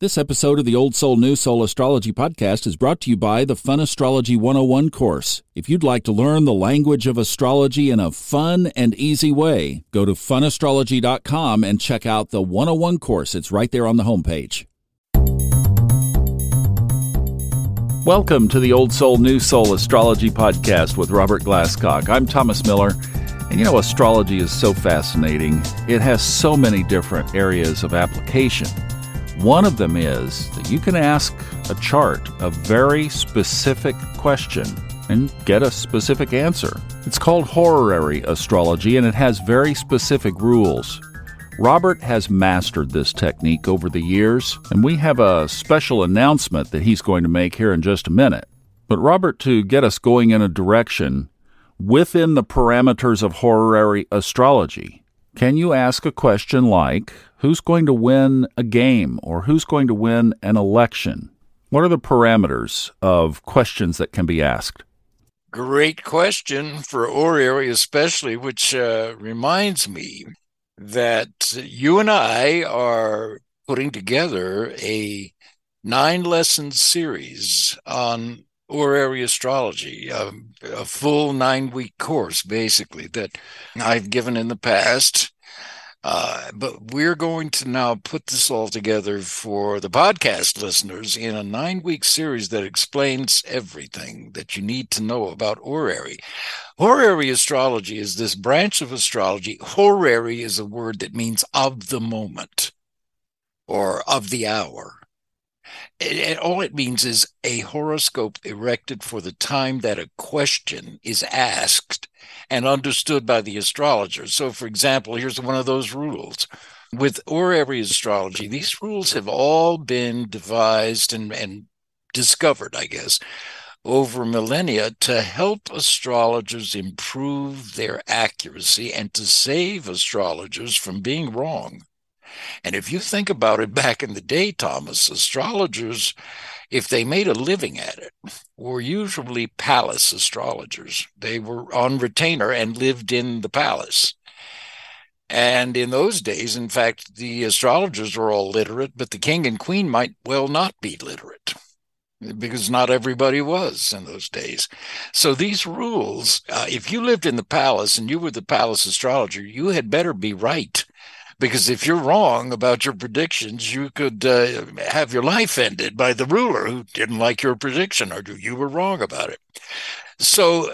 This episode of the Old Soul New Soul Astrology Podcast is brought to you by the Fun Astrology 101 course. If you'd like to learn the language of astrology in a fun and easy way, go to funastrology.com and check out the 101 course. It's right there on the homepage. Welcome to the Old Soul New Soul Astrology Podcast with Robert Glasscock. I'm Thomas Miller. And you know, astrology is so fascinating. It has so many different areas of application. One of them is that you can ask a chart a very specific question and get a specific answer. It's called horary astrology and it has very specific rules. Robert has mastered this technique over the years, and we have a special announcement that he's going to make here in just a minute. But, Robert, to get us going in a direction within the parameters of horary astrology, can you ask a question like, who's going to win a game or who's going to win an election? What are the parameters of questions that can be asked? Great question for horary, especially, which uh, reminds me that you and I are putting together a nine lesson series on horary astrology, a, a full nine week course, basically, that I've given in the past. Uh, but we're going to now put this all together for the podcast listeners in a nine week series that explains everything that you need to know about horary. Horary astrology is this branch of astrology. Horary is a word that means of the moment or of the hour. And all it means is a horoscope erected for the time that a question is asked and understood by the astrologer. So, for example, here's one of those rules. With horary astrology, these rules have all been devised and, and discovered, I guess, over millennia to help astrologers improve their accuracy and to save astrologers from being wrong. And if you think about it back in the day, Thomas, astrologers, if they made a living at it, were usually palace astrologers. They were on retainer and lived in the palace. And in those days, in fact, the astrologers were all literate, but the king and queen might well not be literate because not everybody was in those days. So these rules, uh, if you lived in the palace and you were the palace astrologer, you had better be right because if you're wrong about your predictions, you could uh, have your life ended by the ruler who didn't like your prediction or you were wrong about it. So,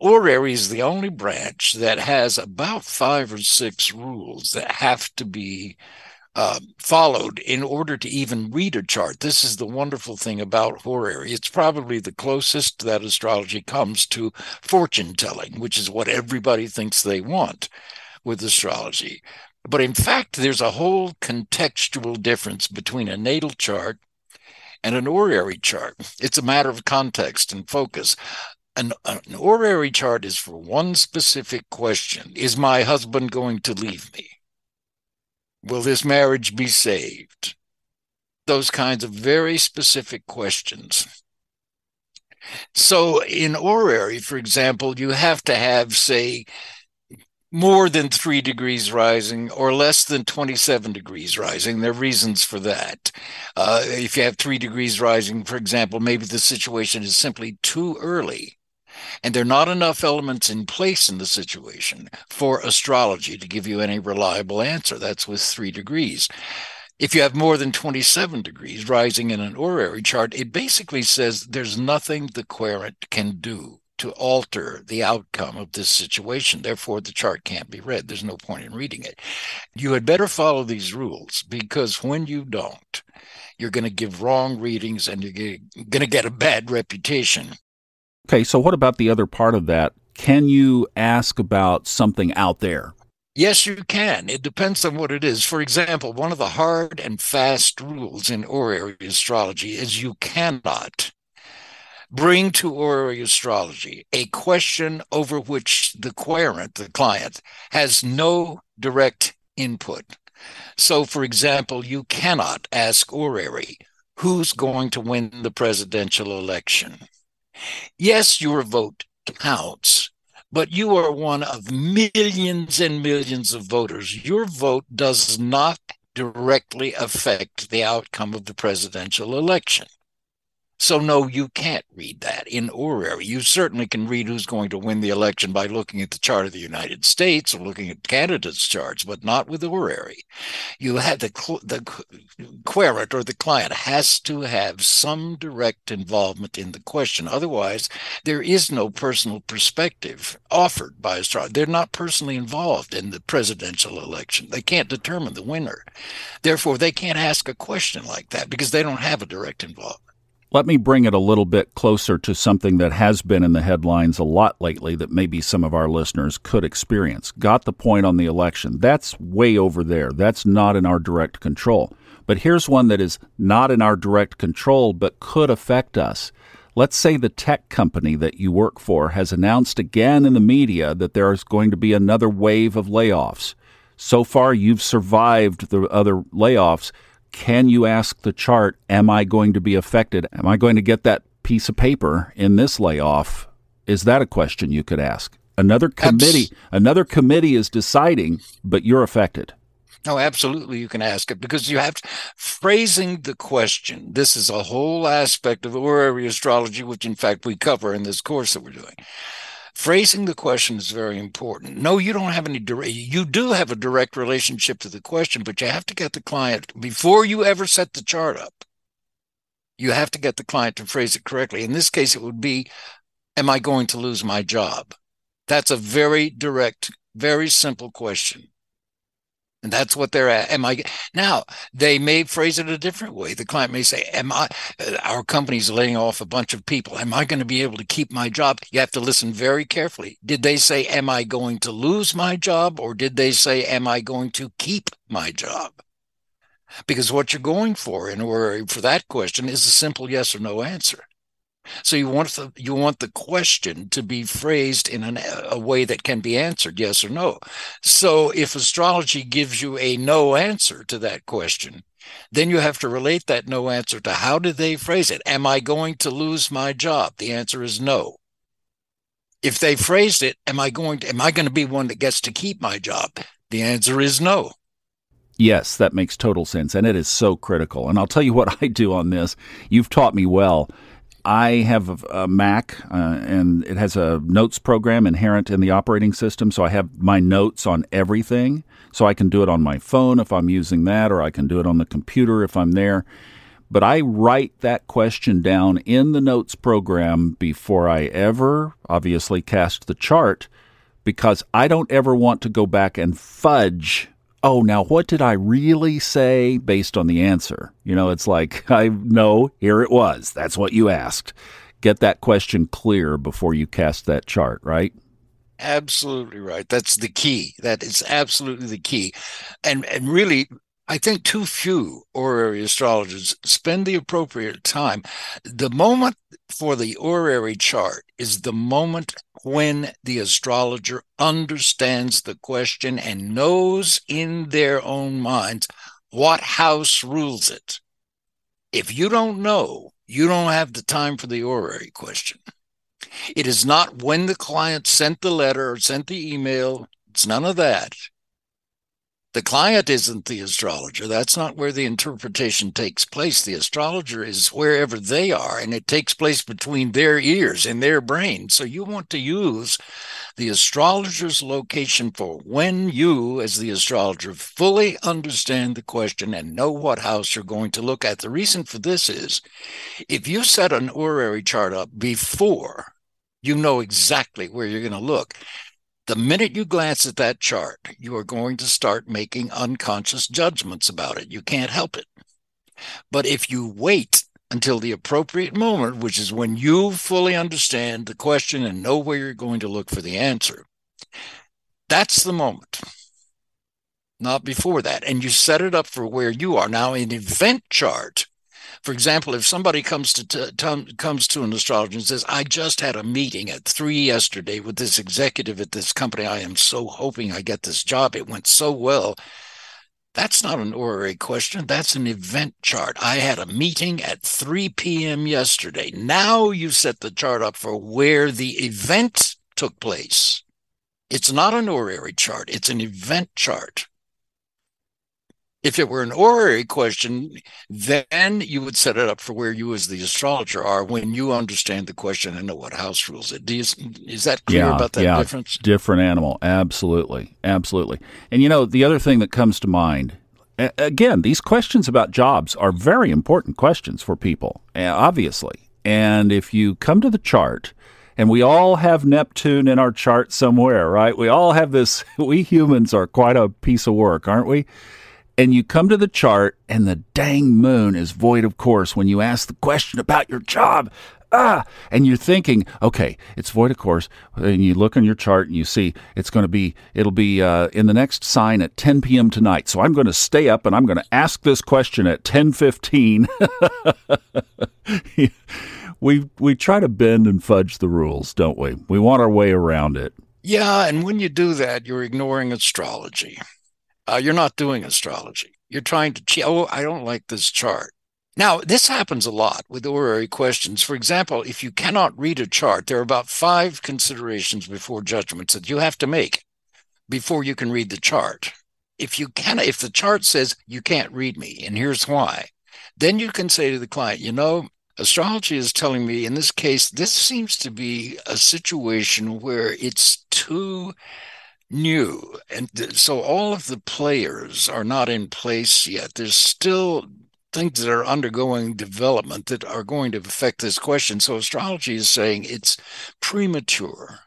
horary is the only branch that has about five or six rules that have to be uh, followed in order to even read a chart. This is the wonderful thing about horary. It's probably the closest that astrology comes to fortune telling, which is what everybody thinks they want with astrology. But in fact, there's a whole contextual difference between a natal chart and an horary chart. It's a matter of context and focus. An, an horary chart is for one specific question Is my husband going to leave me? Will this marriage be saved? Those kinds of very specific questions. So in horary, for example, you have to have, say, more than three degrees rising or less than 27 degrees rising. There are reasons for that. Uh, if you have three degrees rising, for example, maybe the situation is simply too early. And there are not enough elements in place in the situation for astrology to give you any reliable answer. That's with three degrees. If you have more than 27 degrees rising in an horary chart, it basically says there's nothing the querent can do to alter the outcome of this situation. Therefore, the chart can't be read. There's no point in reading it. You had better follow these rules because when you don't, you're going to give wrong readings and you're going to get a bad reputation. Okay, so what about the other part of that? Can you ask about something out there? Yes, you can. It depends on what it is. For example, one of the hard and fast rules in horary astrology is you cannot bring to horary astrology a question over which the querent, the client, has no direct input. So, for example, you cannot ask horary who's going to win the presidential election. Yes, your vote counts, but you are one of millions and millions of voters. Your vote does not directly affect the outcome of the presidential election. So, no, you can't read that in horary. You certainly can read who's going to win the election by looking at the chart of the United States or looking at candidates' charts, but not with horary. You have the the querent or the client has to have some direct involvement in the question. Otherwise, there is no personal perspective offered by a astrology. They're not personally involved in the presidential election. They can't determine the winner. Therefore, they can't ask a question like that because they don't have a direct involvement. Let me bring it a little bit closer to something that has been in the headlines a lot lately that maybe some of our listeners could experience. Got the point on the election. That's way over there. That's not in our direct control. But here's one that is not in our direct control but could affect us. Let's say the tech company that you work for has announced again in the media that there is going to be another wave of layoffs. So far, you've survived the other layoffs can you ask the chart, am I going to be affected? Am I going to get that piece of paper in this layoff? Is that a question you could ask? Another committee, Abs- another committee is deciding, but you're affected. No, absolutely. You can ask it because you have to, phrasing the question. This is a whole aspect of horary astrology, which in fact we cover in this course that we're doing. Phrasing the question is very important. No, you don't have any direct, you do have a direct relationship to the question, but you have to get the client before you ever set the chart up. You have to get the client to phrase it correctly. In this case, it would be, Am I going to lose my job? That's a very direct, very simple question. And that's what they're at. Am I now? They may phrase it a different way. The client may say, "Am I? Uh, our company's laying off a bunch of people. Am I going to be able to keep my job?" You have to listen very carefully. Did they say, "Am I going to lose my job?" or did they say, "Am I going to keep my job?" Because what you're going for in order for that question is a simple yes or no answer. So you want the you want the question to be phrased in an, a way that can be answered yes or no. So if astrology gives you a no answer to that question, then you have to relate that no answer to how did they phrase it? Am I going to lose my job? The answer is no. If they phrased it, am I going to am I going to be one that gets to keep my job? The answer is no. Yes, that makes total sense and it is so critical. And I'll tell you what I do on this. You've taught me well I have a Mac, uh, and it has a notes program inherent in the operating system. So I have my notes on everything. So I can do it on my phone if I'm using that, or I can do it on the computer if I'm there. But I write that question down in the notes program before I ever, obviously, cast the chart because I don't ever want to go back and fudge oh, now what did I really say based on the answer? You know, it's like, I know, here it was. That's what you asked. Get that question clear before you cast that chart, right? Absolutely right. That's the key. That is absolutely the key. And and really I think too few horary astrologers spend the appropriate time. The moment for the horary chart is the moment when the astrologer understands the question and knows in their own minds what house rules it. If you don't know, you don't have the time for the horary question. It is not when the client sent the letter or sent the email. It's none of that. The client isn't the astrologer. That's not where the interpretation takes place. The astrologer is wherever they are, and it takes place between their ears and their brain. So you want to use the astrologer's location for when you, as the astrologer, fully understand the question and know what house you're going to look at. The reason for this is if you set an horary chart up before you know exactly where you're going to look the minute you glance at that chart, you are going to start making unconscious judgments about it. You can't help it. But if you wait until the appropriate moment, which is when you fully understand the question and know where you're going to look for the answer, that's the moment. Not before that. And you set it up for where you are. Now, an event chart for example, if somebody comes to t- comes to an astrologer and says, "I just had a meeting at three yesterday with this executive at this company. I am so hoping I get this job. It went so well." That's not an horary question. That's an event chart. I had a meeting at 3 p.m. yesterday. Now you set the chart up for where the event took place. It's not an horary chart, it's an event chart. If it were an horary question, then you would set it up for where you, as the astrologer, are when you understand the question and know what house rules it. You, is that clear yeah, about that yeah, difference? Different animal, absolutely, absolutely. And you know, the other thing that comes to mind again, these questions about jobs are very important questions for people, eh, obviously. And if you come to the chart, and we all have Neptune in our chart somewhere, right? We all have this. We humans are quite a piece of work, aren't we? And you come to the chart, and the dang moon is void of course when you ask the question about your job ah, and you're thinking, okay, it's void of course, and you look on your chart and you see it's going to be, it'll be uh, in the next sign at 10 p.m. tonight. So I'm going to stay up and I'm going to ask this question at 10:15. we we try to bend and fudge the rules, don't we? We want our way around it. Yeah, and when you do that, you're ignoring astrology. Uh, you're not doing astrology. You're trying to. Oh, I don't like this chart. Now, this happens a lot with horary questions. For example, if you cannot read a chart, there are about five considerations before judgments that you have to make before you can read the chart. If you can if the chart says you can't read me, and here's why, then you can say to the client, you know, astrology is telling me in this case, this seems to be a situation where it's too new. And so all of the players are not in place yet. There's still things that are undergoing development that are going to affect this question. So astrology is saying it's premature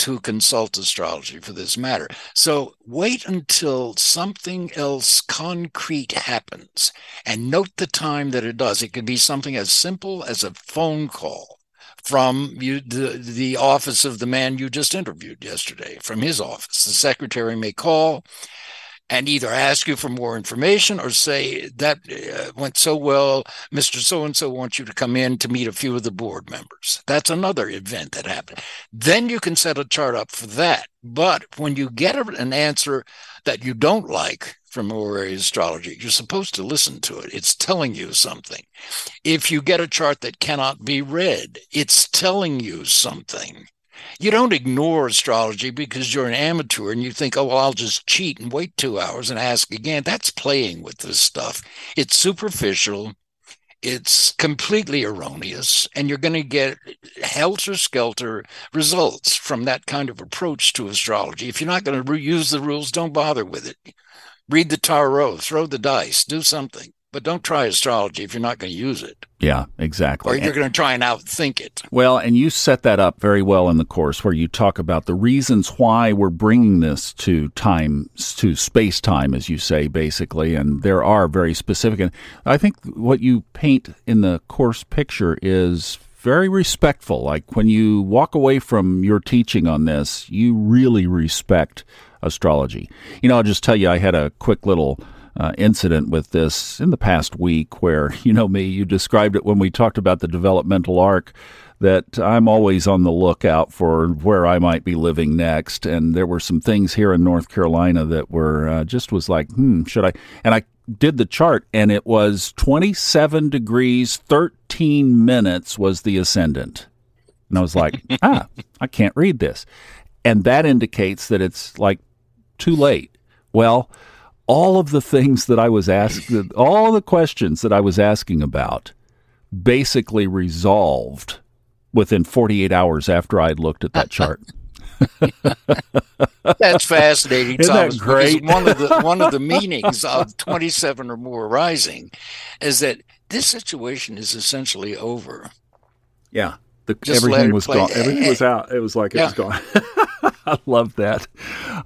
to consult astrology for this matter. So wait until something else concrete happens and note the time that it does. It could be something as simple as a phone call from you, the, the office of the man you just interviewed yesterday, from his office. The secretary may call and either ask you for more information or say that uh, went so well, Mr. So and so wants you to come in to meet a few of the board members. That's another event that happened. Then you can set a chart up for that. But when you get an answer that you don't like from horary astrology, you're supposed to listen to it. It's telling you something. If you get a chart that cannot be read, it's telling you something. You don't ignore astrology because you're an amateur and you think, oh, well, I'll just cheat and wait two hours and ask again. That's playing with this stuff. It's superficial. It's completely erroneous, and you're going to get helter skelter results from that kind of approach to astrology. If you're not going to use the rules, don't bother with it. Read the tarot, throw the dice, do something but don't try astrology if you're not going to use it. Yeah, exactly. Or you're going to try and outthink it. Well, and you set that up very well in the course where you talk about the reasons why we're bringing this to time, to space time, as you say, basically. And there are very specific. And I think what you paint in the course picture is very respectful. Like when you walk away from your teaching on this, you really respect astrology. You know, I'll just tell you, I had a quick little uh, incident with this in the past week where, you know me, you described it when we talked about the developmental arc that I'm always on the lookout for where I might be living next. And there were some things here in North Carolina that were uh, just was like, hmm, should I? And I did the chart and it was 27 degrees, 13 minutes was the ascendant. And I was like, ah, I can't read this. And that indicates that it's like too late. Well, all of the things that I was asked, all the questions that I was asking about, basically resolved within 48 hours after I'd looked at that chart. That's fascinating, Isn't Thomas. That great? one of the one of the meanings of 27 or more rising is that this situation is essentially over. Yeah, the, everything was play. gone. Everything was eh, eh. out. It was like yeah. it was gone. I love that.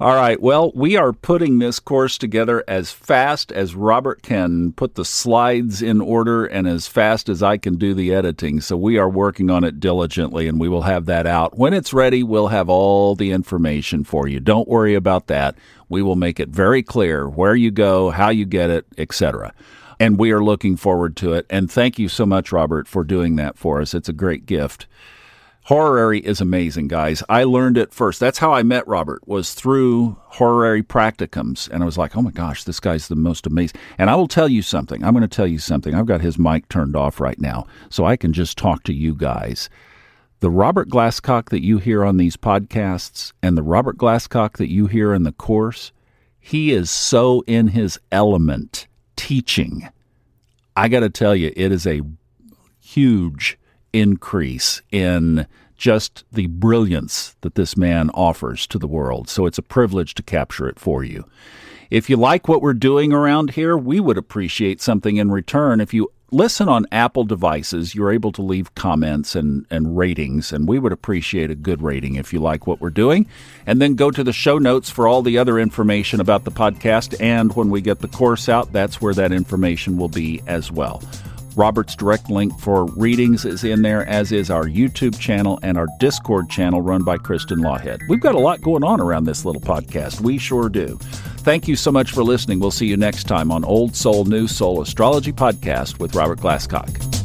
All right. Well, we are putting this course together as fast as Robert can put the slides in order and as fast as I can do the editing. So we are working on it diligently and we will have that out. When it's ready, we'll have all the information for you. Don't worry about that. We will make it very clear where you go, how you get it, etc. And we are looking forward to it. And thank you so much, Robert, for doing that for us. It's a great gift. Horary is amazing, guys. I learned it first. That's how I met Robert was through horary practicums, and I was like, "Oh my gosh, this guy's the most amazing." And I will tell you something. I'm going to tell you something. I've got his mic turned off right now, so I can just talk to you guys. The Robert Glasscock that you hear on these podcasts and the Robert Glasscock that you hear in the course, He is so in his element teaching. I got to tell you, it is a huge increase in just the brilliance that this man offers to the world. So it's a privilege to capture it for you. If you like what we're doing around here, we would appreciate something in return. If you listen on Apple devices, you're able to leave comments and, and ratings, and we would appreciate a good rating if you like what we're doing. And then go to the show notes for all the other information about the podcast. And when we get the course out, that's where that information will be as well. Robert's direct link for readings is in there, as is our YouTube channel and our Discord channel run by Kristen Lawhead. We've got a lot going on around this little podcast. We sure do. Thank you so much for listening. We'll see you next time on Old Soul, New Soul Astrology Podcast with Robert Glasscock.